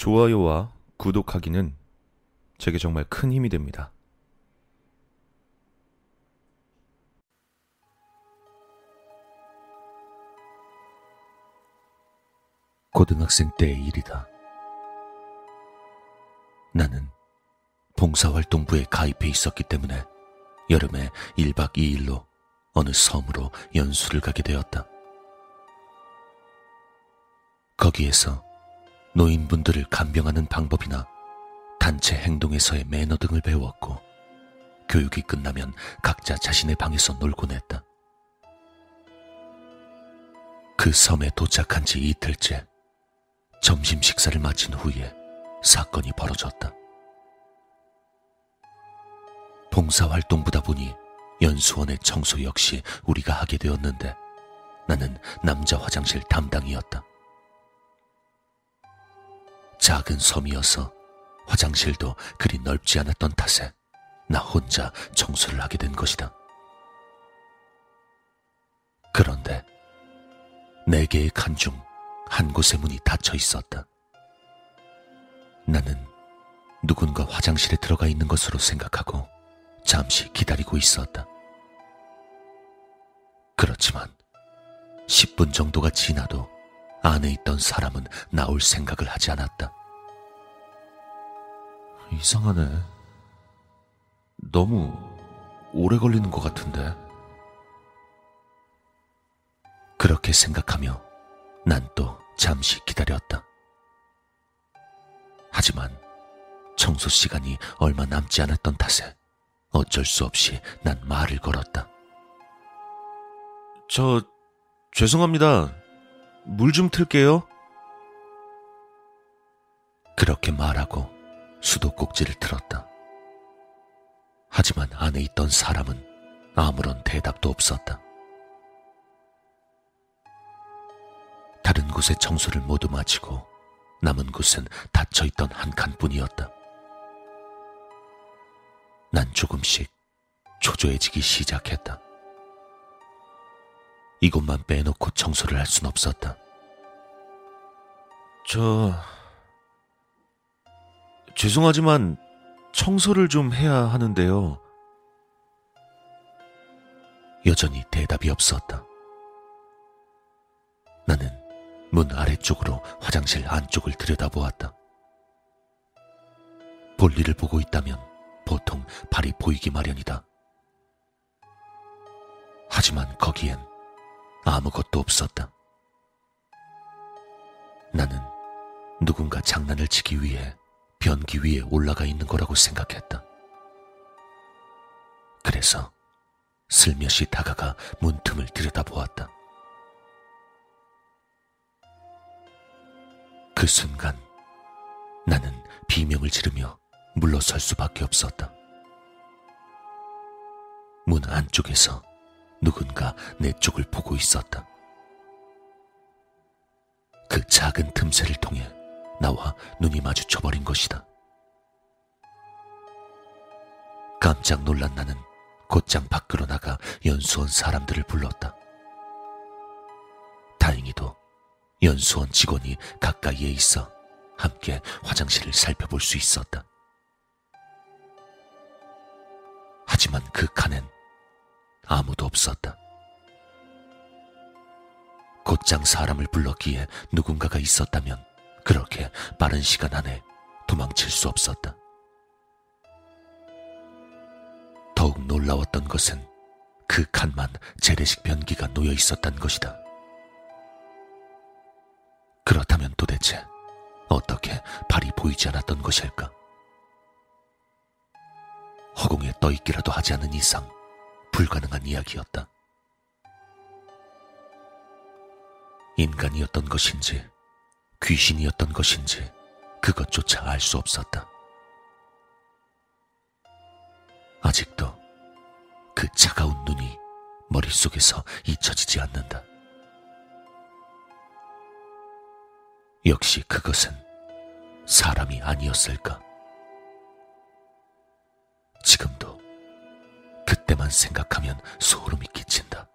좋아요와 구독하기는 제게 정말 큰 힘이 됩니다. 고등학생 때의 일이다. 나는 봉사활동부에 가입해 있었기 때문에 여름에 1박 2일로 어느 섬으로 연수를 가게 되었다. 거기에서 노인분들을 간병하는 방법이나 단체 행동에서의 매너 등을 배웠고 교육이 끝나면 각자 자신의 방에서 놀곤 했다. 그 섬에 도착한 지 이틀째 점심 식사를 마친 후에 사건이 벌어졌다. 봉사활동부다 보니 연수원의 청소 역시 우리가 하게 되었는데 나는 남자 화장실 담당이었다. 작은 섬이어서 화장실도 그리 넓지 않았던 탓에 나 혼자 청소를 하게 된 것이다. 그런데 네 개의 칸 중 한 곳의 문이 닫혀 있었다. 나는 누군가 화장실에 들어가 있는 것으로 생각하고 잠시 기다리고 있었다. 그렇지만 10분 정도가 지나도 안에 있던 사람은 나올 생각을 하지 않았다. 이상하네. 너무 오래 걸리는 것 같은데. 그렇게 생각하며 난 또 잠시 기다렸다. 하지만 청소 시간이 얼마 남지 않았던 탓에 어쩔 수 없이 난 말을 걸었다. 저, 죄송합니다. 물 좀 틀게요. 그렇게 말하고 수도꼭지를 틀었다. 하지만 안에 있던 사람은 아무런 대답도 없었다. 다른 곳의 청소를 모두 마치고 남은 곳은 닫혀있던 한 칸뿐이었다. 난 조금씩 초조해지기 시작했다. 이곳만 빼놓고 청소를 할 순 없었다. 저, 죄송하지만 청소를 좀 해야 하는데요. 여전히 대답이 없었다. 나는 문 아래쪽으로 화장실 안쪽을 들여다보았다. 볼일을 보고 있다면 보통 발이 보이기 마련이다. 하지만 거기엔 아무것도 없었다. 나는 누군가 장난을 치기 위해 변기 위에 올라가 있는 거라고 생각했다. 그래서 슬며시 다가가 문틈을 들여다보았다. 그 순간 나는 비명을 지르며 물러설 수밖에 없었다. 문 안쪽에서 누군가 내 쪽을 보고 있었다. 그 작은 틈새를 통해 나와 눈이 마주쳐버린 것이다. 깜짝 놀란 나는 곧장 밖으로 나가 연수원 사람들을 불렀다. 다행히도 연수원 직원이 가까이에 있어 함께 화장실을 살펴볼 수 있었다. 하지만 그 칸엔 아무도 없었다. 곧장 사람을 불렀기에 누군가가 있었다면 그렇게 빠른 시간 안에 도망칠 수 없었다. 더욱 놀라웠던 것은 그 칸만 재래식 변기가 놓여 있었단 것이다. 그렇다면 도대체 어떻게 발이 보이지 않았던 것일까? 허공에 떠있기라도 하지 않은 이상 불가능한 이야기였다. 인간이었던 것인지 귀신이었던 것인지 그것조차 알 수 없었다. 아직도 그 차가운 눈이 머릿속에서 잊혀지지 않는다. 역시 그것은 사람이 아니었을까? 지금도 그때만 생각하면 소름이 끼친다.